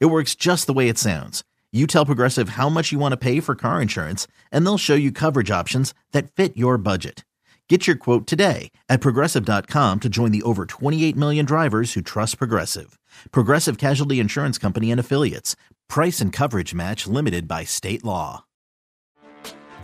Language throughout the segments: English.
It works just the way it sounds. You tell Progressive how much you want to pay for car insurance, and they'll show you coverage options that fit your budget. Get your quote today at progressive.com to join the over 28 million drivers who trust Progressive. Progressive Casualty Insurance Company and Affiliates. Price and coverage match limited by state law.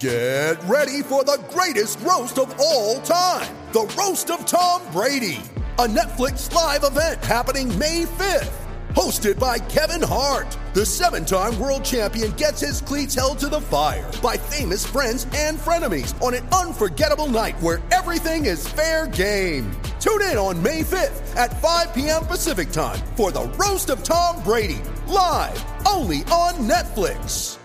Get ready for the greatest roast of all time the Roast of Tom Brady, a Netflix live event happening May 5th. Hosted by Kevin Hart, the seven time world champion gets his cleats held to the fire by famous friends and frenemies on an unforgettable night where everything is fair game. Tune in on May 5th at 5 p.m. Pacific time for the Roast of Tom Brady, live only on Netflix.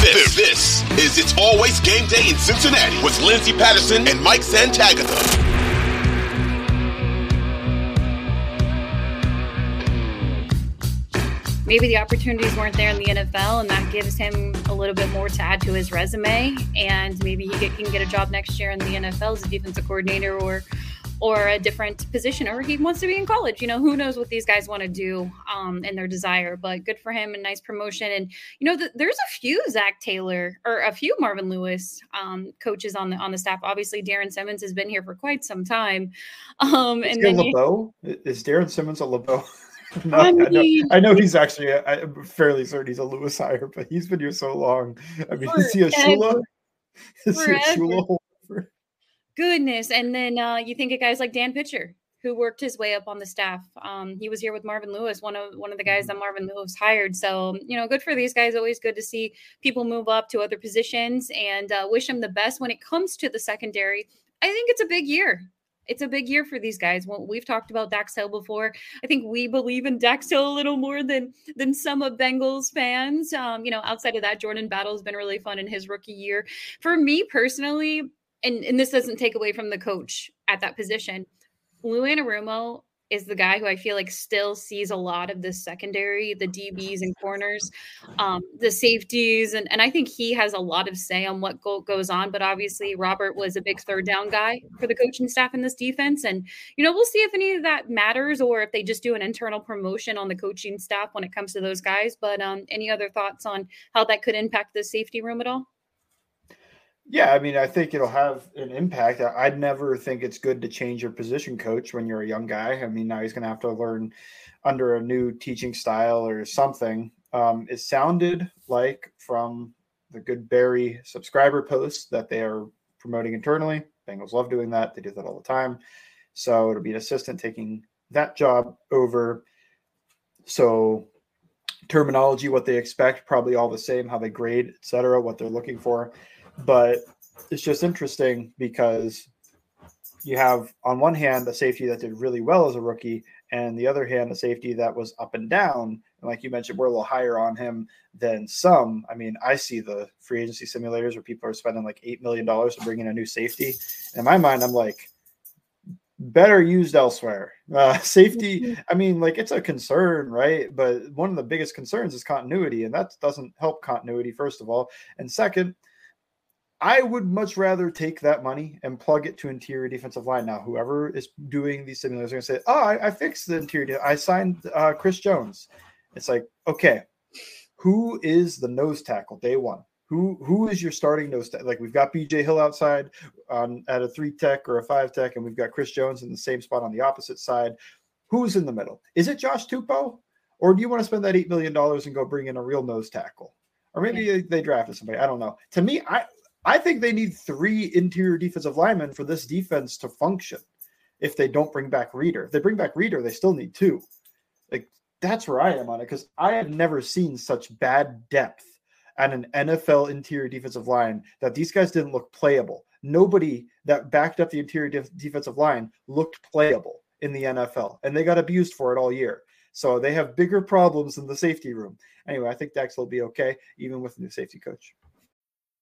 This, this is It's Always Game Day in Cincinnati with Lindsay Patterson and Mike Santagata. Maybe the opportunities weren't there in the NFL, and that gives him a little bit more to add to his resume. And maybe he get, can get a job next year in the NFL as a defensive coordinator or or a different position, or he wants to be in college. You know, who knows what these guys want to do um, and their desire. But good for him, and nice promotion. And you know, the, there's a few Zac Taylor or a few Marvin Lewis um, coaches on the on the staff. Obviously, Darrin Simmons has been here for quite some time. Um, and then LeBeau you, is Darrin Simmons a LeBeau? I, mean, I, know, I, know, he's actually. I'm fairly certain he's a Lewis hire, but he's been here so long. I mean, is he a Shula? Is he a Shula? Goodness, and then uh, you think of guys like Dan Pitcher, who worked his way up on the staff. Um, he was here with Marvin Lewis, one of one of the guys that mm-hmm. Marvin Lewis hired. So you know, good for these guys. Always good to see people move up to other positions, and uh, wish them the best when it comes to the secondary. I think it's a big year it's a big year for these guys. Well, we've talked about Dax Hill before. I think we believe in Dax Hill a little more than than some of Bengals fans. Um, you know, outside of that, Jordan Battle has been really fun in his rookie year. For me personally, and, and this doesn't take away from the coach at that position. Lou Anarumo is the guy who I feel like still sees a lot of the secondary, the DBs and corners, um, the safeties, and, and I think he has a lot of say on what go- goes on. But obviously, Robert was a big third down guy for the coaching staff in this defense, and you know we'll see if any of that matters or if they just do an internal promotion on the coaching staff when it comes to those guys. But um, any other thoughts on how that could impact the safety room at all? Yeah, I mean, I think it'll have an impact. I'd never think it's good to change your position coach when you're a young guy. I mean, now he's going to have to learn under a new teaching style or something. Um, it sounded like from the Good Barry subscriber posts that they are promoting internally. Bengals love doing that. They do that all the time. So it'll be an assistant taking that job over. So terminology, what they expect, probably all the same, how they grade, etc., what they're looking for but it's just interesting because you have on one hand a safety that did really well as a rookie and the other hand a safety that was up and down. And like you mentioned we're a little higher on him than some. I mean i see the free agency simulators where people are spending like $8 million to bring in a new safety. In my mind i'm like better used elsewhere. Uh, safety mm-hmm. i mean like it's a concern right? But one of the biggest concerns is continuity and that doesn't help continuity first of all. And second I would much rather take that money and plug it to interior defensive line. Now, whoever is doing these simulators are going to say, "Oh, I, I, fixed the interior. I signed uh, Chris Jones." It's like, okay, who is the nose tackle day one? Who who is your starting nose tackle? Like we've got B.J. Hill outside on at a three tech or a five tech, and we've got Chris Jones in the same spot on the opposite side. Who's in the middle? Is it Josh Tupou, or do you want to spend that eight million dollars and go bring in a real nose tackle? Or maybe yeah. they drafted somebody. I don't know. To me, I I think they need three interior defensive linemen for this defense to function. If they don't bring back Reader, if they bring back Reader, they still need two. Like that's where I am on it because I have never seen such bad depth at an NFL interior defensive line that these guys didn't look playable. Nobody that backed up the interior def- defensive line looked playable in the NFL, and they got abused for it all year. So they have bigger problems in the safety room. Anyway, I think Dex will be okay, even with the new safety coach.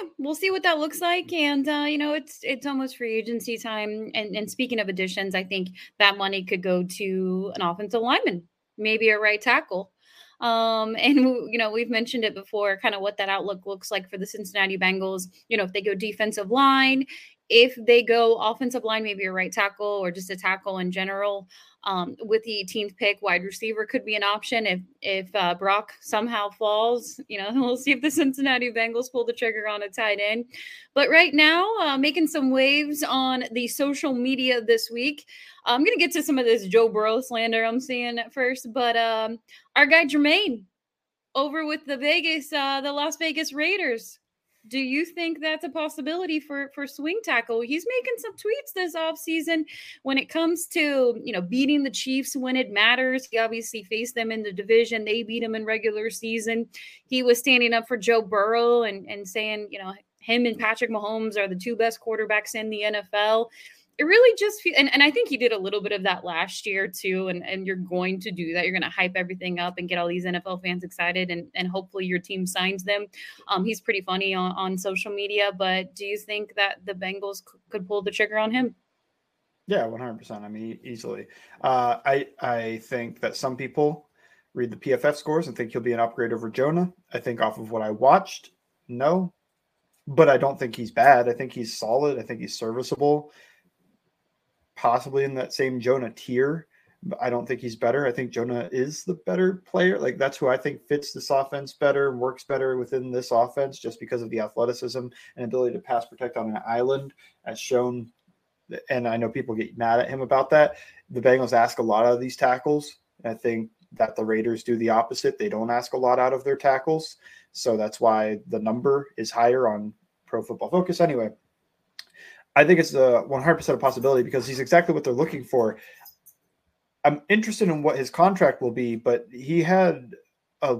yeah, we'll see what that looks like. And uh, you know, it's it's almost free agency time. And and speaking of additions, I think that money could go to an offensive lineman, maybe a right tackle. Um, and you know, we've mentioned it before, kind of what that outlook looks like for the Cincinnati Bengals. You know, if they go defensive line, if they go offensive line, maybe a right tackle or just a tackle in general, um, with the 18th pick, wide receiver could be an option if if uh, Brock somehow falls. You know, we'll see if the Cincinnati Bengals pull the trigger on a tight end. But right now, uh, making some waves on the social media this week. I'm gonna get to some of this Joe Burrow slander I'm seeing at first, but um, our guy Jermaine over with the Vegas, uh, the Las Vegas Raiders do you think that's a possibility for for swing tackle? He's making some tweets this offseason when it comes to you know beating the chiefs when it matters. He obviously faced them in the division. They beat him in regular season. He was standing up for joe burrow and and saying you know him and patrick mahomes are the two best quarterbacks in the nfl it really just feels and, and I think he did a little bit of that last year too. And, and you're going to do that. You're going to hype everything up and get all these NFL fans excited and, and hopefully your team signs them. Um, he's pretty funny on, on social media, but do you think that the Bengals c- could pull the trigger on him? Yeah, 100%. I mean, easily. Uh, I, I think that some people read the PFF scores and think he'll be an upgrade over Jonah. I think off of what I watched, no, but I don't think he's bad. I think he's solid. I think he's serviceable possibly in that same Jonah tier. But I don't think he's better. I think Jonah is the better player. Like that's who I think fits this offense better and works better within this offense just because of the athleticism and ability to pass protect on an island as shown. And I know people get mad at him about that. The Bengals ask a lot of these tackles. I think that the Raiders do the opposite. They don't ask a lot out of their tackles. So that's why the number is higher on Pro Football Focus. Anyway, I think it's a 100% a possibility because he's exactly what they're looking for. I'm interested in what his contract will be, but he had a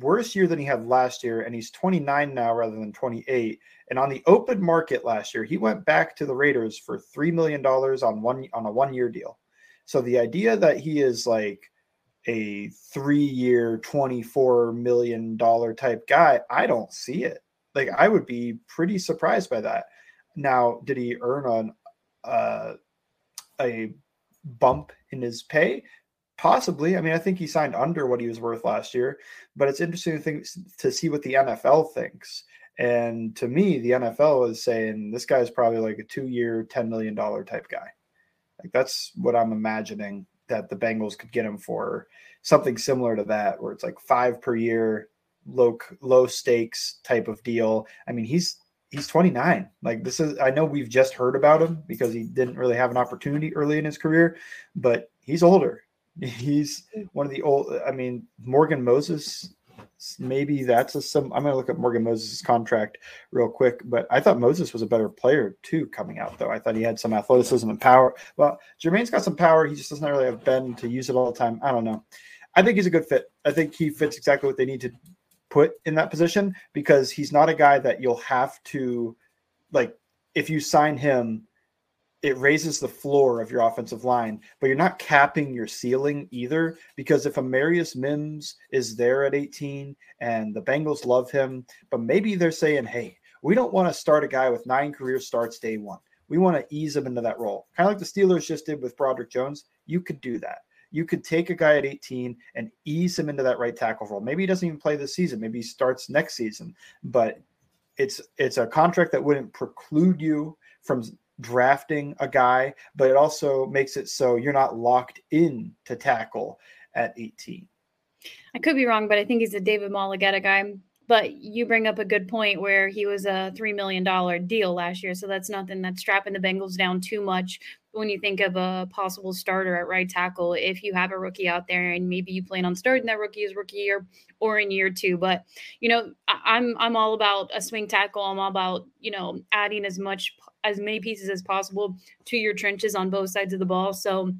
worse year than he had last year, and he's 29 now rather than 28. And on the open market last year, he went back to the Raiders for three million dollars on one on a one year deal. So the idea that he is like a three year, 24 million dollar type guy, I don't see it. Like I would be pretty surprised by that. Now, did he earn on uh, a bump in his pay? Possibly. I mean, I think he signed under what he was worth last year, but it's interesting to think to see what the NFL thinks. And to me, the NFL is saying this guy is probably like a two-year, ten million dollar type guy. Like that's what I'm imagining that the Bengals could get him for something similar to that, where it's like five per year, low low stakes type of deal. I mean, he's he's 29. Like this is I know we've just heard about him because he didn't really have an opportunity early in his career, but he's older. He's one of the old I mean Morgan Moses maybe that's a some I'm going to look at Morgan Moses' contract real quick, but I thought Moses was a better player too coming out though. I thought he had some athleticism and power. Well, Jermaine's got some power, he just doesn't really have Ben to use it all the time. I don't know. I think he's a good fit. I think he fits exactly what they need to put in that position because he's not a guy that you'll have to like if you sign him it raises the floor of your offensive line, but you're not capping your ceiling either. Because if Amarius Mims is there at 18 and the Bengals love him, but maybe they're saying, hey, we don't want to start a guy with nine career starts day one. We want to ease him into that role. Kind of like the Steelers just did with Broderick Jones. You could do that you could take a guy at 18 and ease him into that right tackle role. Maybe he doesn't even play this season. Maybe he starts next season, but it's it's a contract that wouldn't preclude you from drafting a guy, but it also makes it so you're not locked in to tackle at 18. I could be wrong, but I think he's a David Mulugheta guy But you bring up a good point where he was a $3 million deal last year. So that's nothing that's strapping the Bengals down too much when you think of a possible starter at right tackle if you have a rookie out there and maybe you plan on starting that rookie as rookie year or in year two. But you know I, am i'm all about a swing tackle. I'm all about you know adding as much as many pieces as possible to your trenches on both sides of the ball. So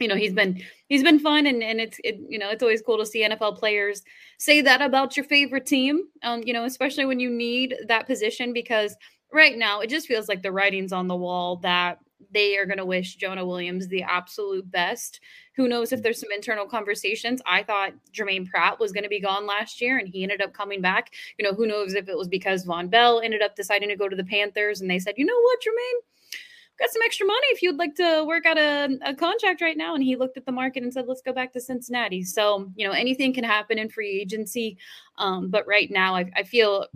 you know he's been he's been fun and and it's it, you know it's always cool to see NFL players say that about your favorite team um you know especially when you need that position because right now it just feels like the writing's on the wall that they are going to wish Jonah Williams the absolute best. Who knows if mm. there's some internal conversations? I thought Germaine Pratt was going to be gone last year and he ended up coming back. You know, who knows if it was because Vonn Bell ended up deciding to go to the Panthers and they said, you know what, Germaine? Got some extra money if you'd like to work out a, a contract right now. And he looked at the market and said, let's go back to Cincinnati. So, you know, anything can happen in free agency. Um, but right now, I, I feel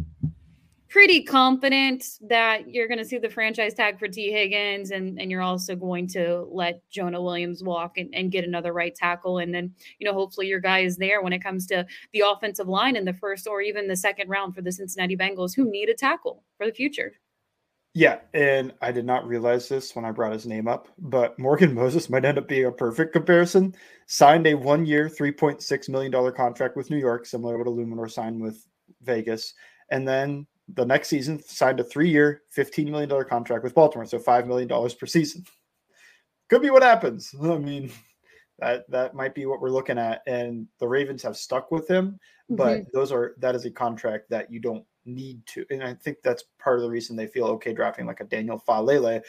pretty confident that you're going to see the franchise tag for Tee Higgins, and and you're also going to let Jonah Williams walk and, and get another right tackle, and then you know hopefully your guy is there when it comes to the offensive line in the first or even the second round for the Cincinnati Bengals, who need a tackle for the future. Yeah, and I did not realize this when I brought his name up, but Morgan Moses might end up being a perfect comparison. Signed a one-year, three point six million dollar contract with New York, similar to what Eluemunor signed with Vegas, and then the next season signed a three-year, $15 million contract with Baltimore, so $5 million per season. Could be what happens. I mean, that that might be what we're looking at. And the Ravens have stuck with him, but mm-hmm. those are that is a contract that you don't need to. And I think that's part of the reason they feel okay drafting like a Daniel Faalele,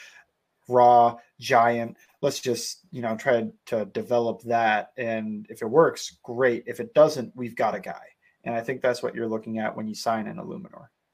raw giant. Let's just, you know, try to develop that. And if it works, great. If it doesn't, we've got a guy. And I think that's what you're looking at when you sign an Eluemunor.